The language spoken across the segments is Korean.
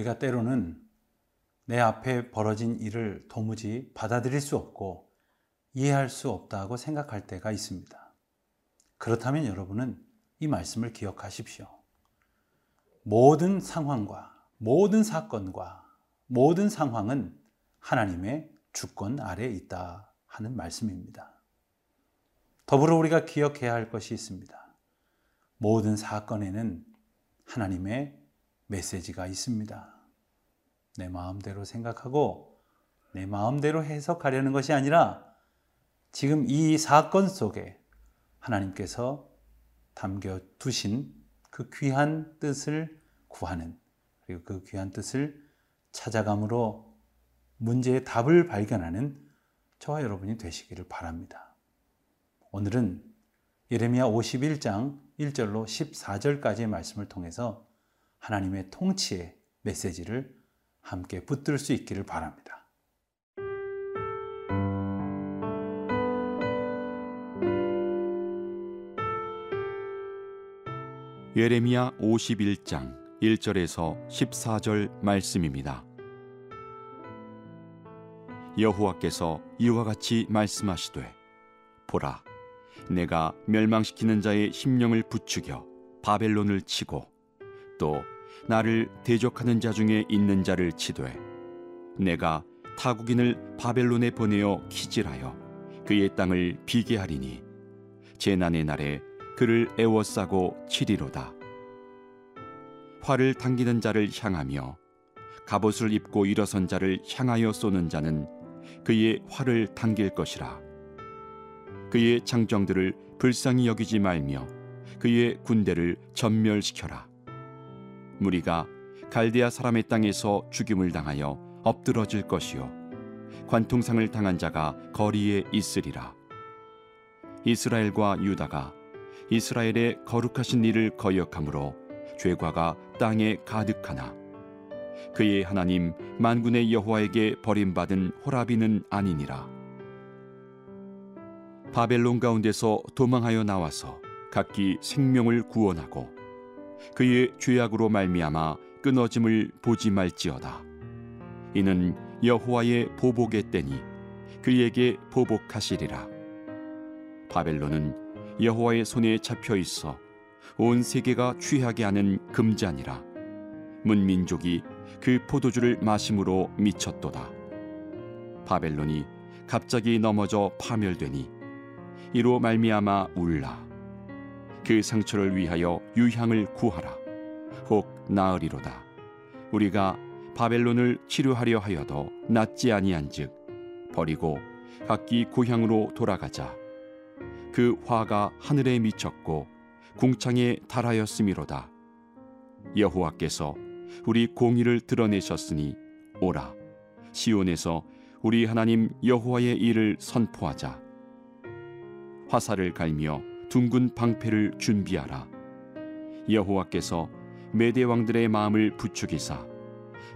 우리가 때로는 내 앞에 벌어진 일을 도무지 받아들일 수 없고 이해할 수 없다고 생각할 때가 있습니다. 그렇다면 여러분은 이 말씀을 기억하십시오. 모든 상황과 모든 사건과 모든 상황은 하나님의 주권 아래에 있다 하는 말씀입니다. 더불어 우리가 기억해야 할 것이 있습니다. 모든 사건에는 하나님의 메시지가 있습니다. 내 마음대로 생각하고 내 마음대로 해석하려는 것이 아니라 지금 이 사건 속에 하나님께서 담겨 두신 그 귀한 뜻을 구하는 그리고 그 귀한 뜻을 찾아감으로 문제의 답을 발견하는 저와 여러분이 되시기를 바랍니다. 오늘은 예레미야 51장 1절로 14절까지의 말씀을 통해서 하나님의 통치의 메시지를 함께 붙들 수 있기를 바랍니다. 예레미야 51장 1절에서 14절 말씀입니다. 여호와께서 이와 같이 말씀하시되 보라 내가 멸망시키는 자의 심령을 부추겨 바벨론을 치고 또 나를 대적하는 자 중에 있는 자를 치되 내가 타국인을 바벨론에 보내어 키질하여 그의 땅을 비게 하리니 재난의 날에 그를 애워싸고 치리로다 활을 당기는 자를 향하며 갑옷을 입고 일어선 자를 향하여 쏘는 자는 그의 활을 당길 것이라 그의 장정들을 불쌍히 여기지 말며 그의 군대를 전멸시켜라. 무리가 갈대아 사람의 땅에서 죽임을 당하여 엎드러질 것이요 관통상을 당한 자가 거리에 있으리라. 이스라엘과 유다가 이스라엘의 거룩하신 일을 거역함으로 죄과가 땅에 가득하나 그의 하나님 만군의 여호와에게 버림받은 호라비는 아니니라. 바벨론 가운데서 도망하여 나와서 각기 생명을 구원하고 그의 죄악으로 말미암아 끊어짐을 보지 말지어다. 이는 여호와의 보복의 때니 그에게 보복하시리라. 바벨론은 여호와의 손에 잡혀 있어 온 세계가 취하게 하는 금잔이라. 문민족이 그 포도주를 마심으로 미쳤도다. 바벨론이 갑자기 넘어져 파멸되니 이로 말미암아 울라 그 상처를 위하여 유향을 구하라. 혹 나으리로다. 우리가 바벨론을 치료하려 하여도 낫지 아니한즉 버리고 각기 고향으로 돌아가자. 그 화가 하늘에 미쳤고 궁창에 달하였음이로다. 여호와께서 우리 공의를 드러내셨으니 오라. 시온에서 우리 하나님 여호와의 일을 선포하자. 화살을 갈며 둥근 방패를 준비하라. 여호와께서 메대 왕들의 마음을 부추기사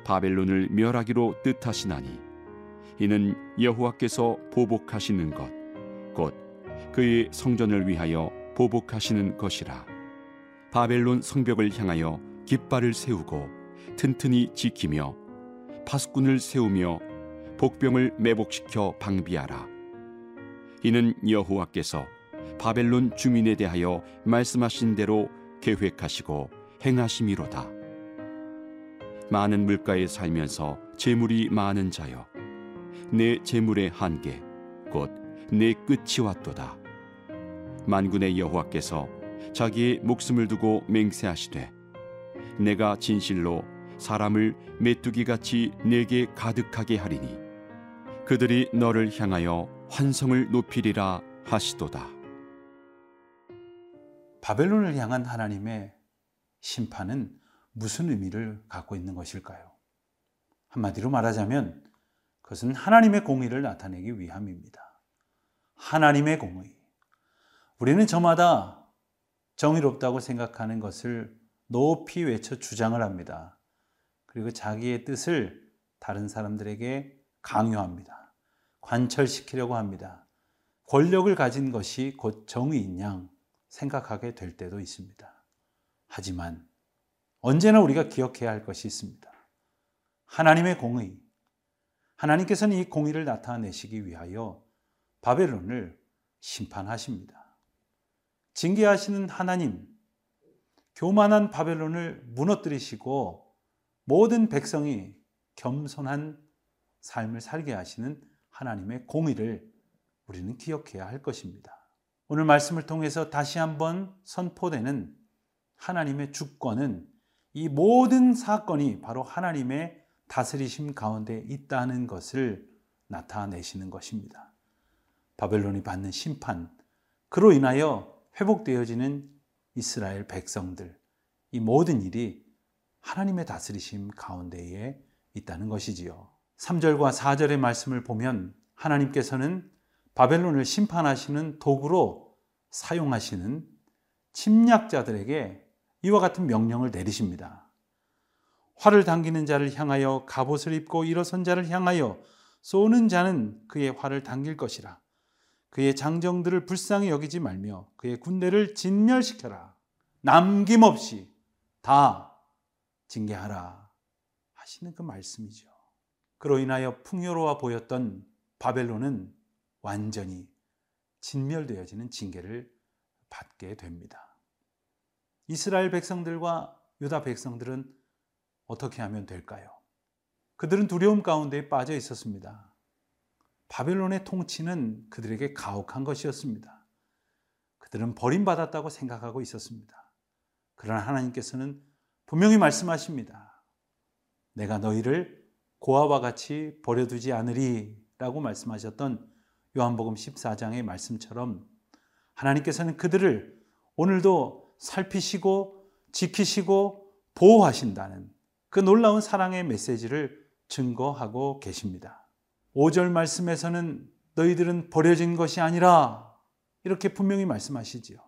바벨론을 멸하기로 뜻하시나니 이는 여호와께서 보복하시는 것 곧 그의 성전을 위하여 보복하시는 것이라 바벨론 성벽을 향하여 깃발을 세우고 튼튼히 지키며 파수꾼을 세우며 복병을 매복시켜 방비하라 이는 여호와께서 바벨론 주민에 대하여 말씀하신 대로 계획하시고 행하심이로다. 많은 물가에 살면서 재물이 많은 자여, 내 재물의 한계, 곧 내 끝이 왔도다. 만군의 여호와께서 자기의 목숨을 두고 맹세하시되, 내가 진실로 사람을 메뚜기 같이 내게 가득하게 하리니, 그들이 너를 향하여 환성을 높이리라 하시도다. 바벨론을 향한 하나님의 심판은 무슨 의미를 갖고 있는 것일까요? 한마디로 말하자면 그것은 하나님의 공의를 나타내기 위함입니다. 하나님의 공의. 우리는 저마다 정의롭다고 생각하는 것을 높이 외쳐 주장을 합니다. 그리고 자기의 뜻을 다른 사람들에게 강요합니다. 관철시키려고 합니다. 권력을 가진 것이 곧 정의인 양 생각하게 될 때도 있습니다. 하지만 언제나 우리가 기억해야 할 것이 있습니다. 하나님의 공의, 하나님께서는 이 공의를 나타내시기 위하여 바벨론을 심판하십니다. 징계하시는 하나님, 교만한 바벨론을 무너뜨리시고 모든 백성이 겸손한 삶을 살게 하시는 하나님의 공의를 우리는 기억해야 할 것입니다. 오늘 말씀을 통해서 다시 한번 선포되는 하나님의 주권은 이 모든 사건이 바로 하나님의 다스리심 가운데 있다는 것을 나타내시는 것입니다. 바벨론이 받는 심판, 그로 인하여 회복되어지는 이스라엘 백성들, 이 모든 일이 하나님의 다스리심 가운데에 있다는 것이지요. 3절과 4절의 말씀을 보면 하나님께서는 바벨론을 심판하시는 도구로 사용하시는 침략자들에게 이와 같은 명령을 내리십니다. 활을 당기는 자를 향하여 갑옷을 입고 일어선 자를 향하여 쏘는 자는 그의 활을 당길 것이라. 그의 장정들을 불쌍히 여기지 말며 그의 군대를 진멸시켜라. 남김없이 다 징계하라. 하시는 그 말씀이죠. 그로 인하여 풍요로워 보였던 바벨론은 완전히 진멸되어지는 징계를 받게 됩니다. 이스라엘 백성들과 유다 백성들은 어떻게 하면 될까요? 그들은 두려움 가운데 빠져 있었습니다. 바벨론의 통치는 그들에게 가혹한 것이었습니다. 그들은 버림받았다고 생각하고 있었습니다. 그러나 하나님께서는 분명히 말씀하십니다. 내가 너희를 고아와 같이 버려두지 않으리 라고 말씀하셨던 요한복음 14장의 말씀처럼 하나님께서는 그들을 오늘도 살피시고 지키시고 보호하신다는 그 놀라운 사랑의 메시지를 증거하고 계십니다. 5절 말씀에서는 너희들은 버려진 것이 아니라 이렇게 분명히 말씀하시지요.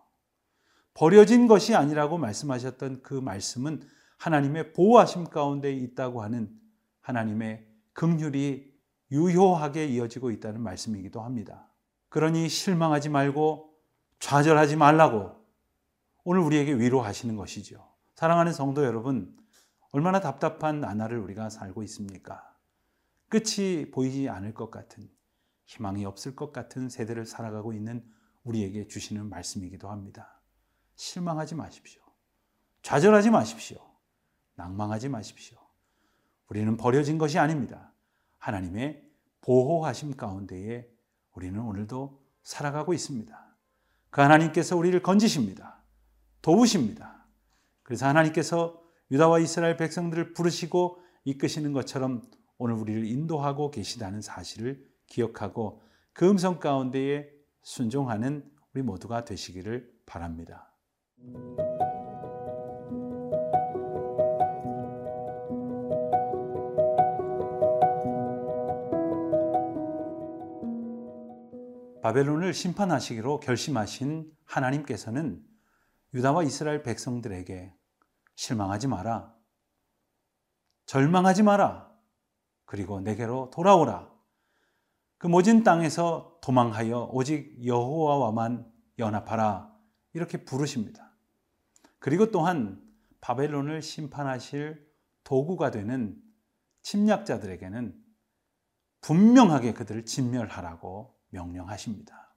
버려진 것이 아니라고 말씀하셨던 그 말씀은 하나님의 보호하심 가운데 있다고 하는 하나님의 긍휼이 유효하게 이어지고 있다는 말씀이기도 합니다. 그러니 실망하지 말고 좌절하지 말라고 오늘 우리에게 위로하시는 것이죠. 사랑하는 성도 여러분, 얼마나 답답한 나날을 우리가 살고 있습니까? 끝이 보이지 않을 것 같은, 희망이 없을 것 같은 세대를 살아가고 있는 우리에게 주시는 말씀이기도 합니다. 실망하지 마십시오. 좌절하지 마십시오. 낭망하지 마십시오. 우리는 버려진 것이 아닙니다. 하나님의 보호하심 가운데에 우리는 오늘도 살아가고 있습니다. 그 하나님께서 우리를 건지십니다. 도우십니다. 그래서 하나님께서 유다와 이스라엘 백성들을 부르시고 이끄시는 것처럼 오늘 우리를 인도하고 계시다는 사실을 기억하고 그 음성 가운데에 순종하는 우리 모두가 되시기를 바랍니다. 바벨론을 심판하시기로 결심하신 하나님께서는 유다와 이스라엘 백성들에게 실망하지 마라. 절망하지 마라. 그리고 내게로 돌아오라. 그 모진 땅에서 도망하여 오직 여호와와만 연합하라. 이렇게 부르십니다. 그리고 또한 바벨론을 심판하실 도구가 되는 침략자들에게는 분명하게 그들을 진멸하라고 명령하십니다.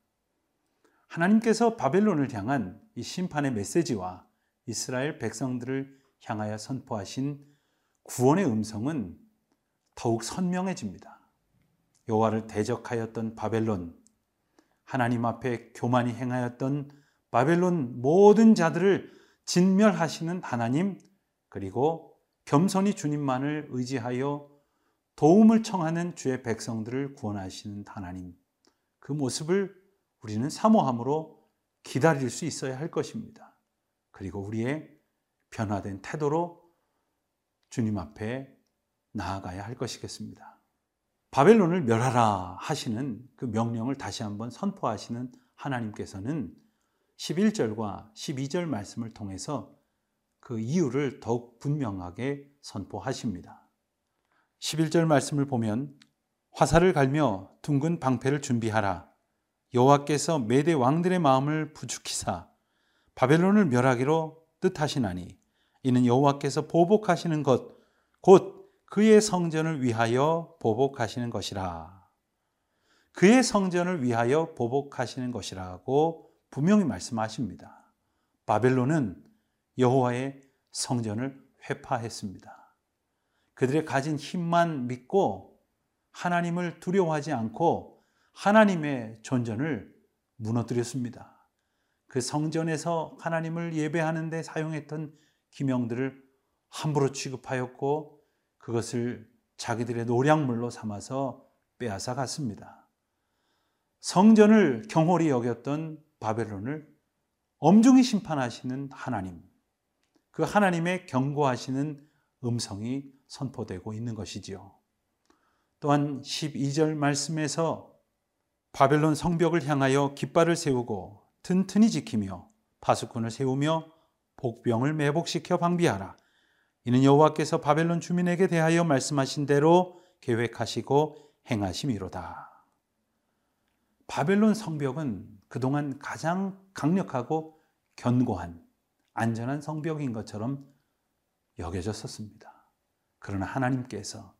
하나님께서 바벨론을 향한 이 심판의 메시지와 이스라엘 백성들을 향하여 선포하신 구원의 음성은 더욱 선명해집니다. 여호와를 대적하였던 바벨론, 하나님 앞에 교만이 행하였던 바벨론 모든 자들을 진멸하시는 하나님, 그리고 겸손히 주님만을 의지하여 도움을 청하는 주의 백성들을 구원하시는 하나님. 그 모습을 우리는 사모함으로 기다릴 수 있어야 할 것입니다. 그리고 우리의 변화된 태도로 주님 앞에 나아가야 할 것이겠습니다. 바벨론을 멸하라 하시는 그 명령을 다시 한번 선포하시는 하나님께서는 11절과 12절 말씀을 통해서 그 이유를 더욱 분명하게 선포하십니다. 11절 말씀을 보면 화살을 갈며 둥근 방패를 준비하라. 여호와께서 메대 왕들의 마음을 부축히사 바벨론을 멸하기로 뜻하시나니 이는 여호와께서 보복하시는 것 곧 그의 성전을 위하여 보복하시는 것이라. 그의 성전을 위하여 보복하시는 것이라고 분명히 말씀하십니다. 바벨론은 여호와의 성전을 회파했습니다. 그들의 가진 힘만 믿고 하나님을 두려워하지 않고 하나님의 존전을 무너뜨렸습니다. 그 성전에서 하나님을 예배하는 데 사용했던 기명들을 함부로 취급하였고 그것을 자기들의 노량물로 삼아서 빼앗아 갔습니다. 성전을 경홀히 여겼던 바벨론을 엄중히 심판하시는 하나님, 그 하나님의 경고하시는 음성이 선포되고 있는 것이지요. 또한 12절 말씀에서 바벨론 성벽을 향하여 깃발을 세우고 튼튼히 지키며 파수꾼을 세우며 복병을 매복시켜 방비하라. 이는 여호와께서 바벨론 주민에게 대하여 말씀하신 대로 계획하시고 행하심이로다. 바벨론 성벽은 그동안 가장 강력하고 견고한 안전한 성벽인 것처럼 여겨졌었습니다. 그러나 하나님께서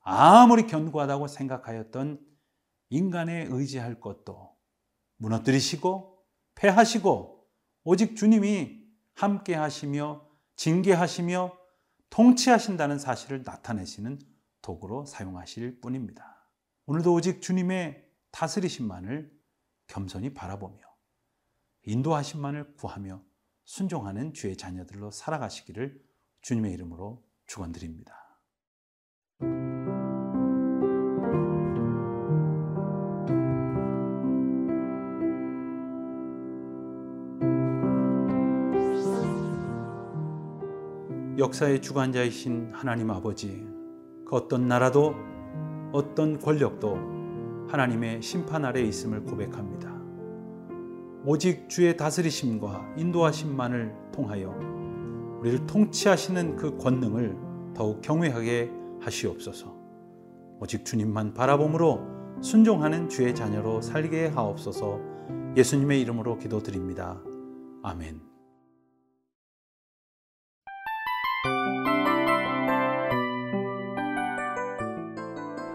아무리 견고하다고 생각하였던 인간에 의지할 것도 무너뜨리시고 패하시고 오직 주님이 함께 하시며 징계하시며 통치하신다는 사실을 나타내시는 도구로 사용하실 뿐입니다. 오늘도 오직 주님의 다스리심만을 겸손히 바라보며 인도하심만을 구하며 순종하는 주의 자녀들로 살아가시기를 주님의 이름으로 축원드립니다. 역사의 주관자이신 하나님 아버지, 그 어떤 나라도 어떤 권력도 하나님의 심판 아래 있음을 고백합니다. 오직 주의 다스리심과 인도하심만을 통하여 우리를 통치하시는 그 권능을 더욱 경외하게 하시옵소서. 오직 주님만 바라봄으로 순종하는 주의 자녀로 살게 하옵소서. 예수님의 이름으로 기도드립니다. 아멘.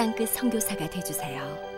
땅끝 성교사가 되주세요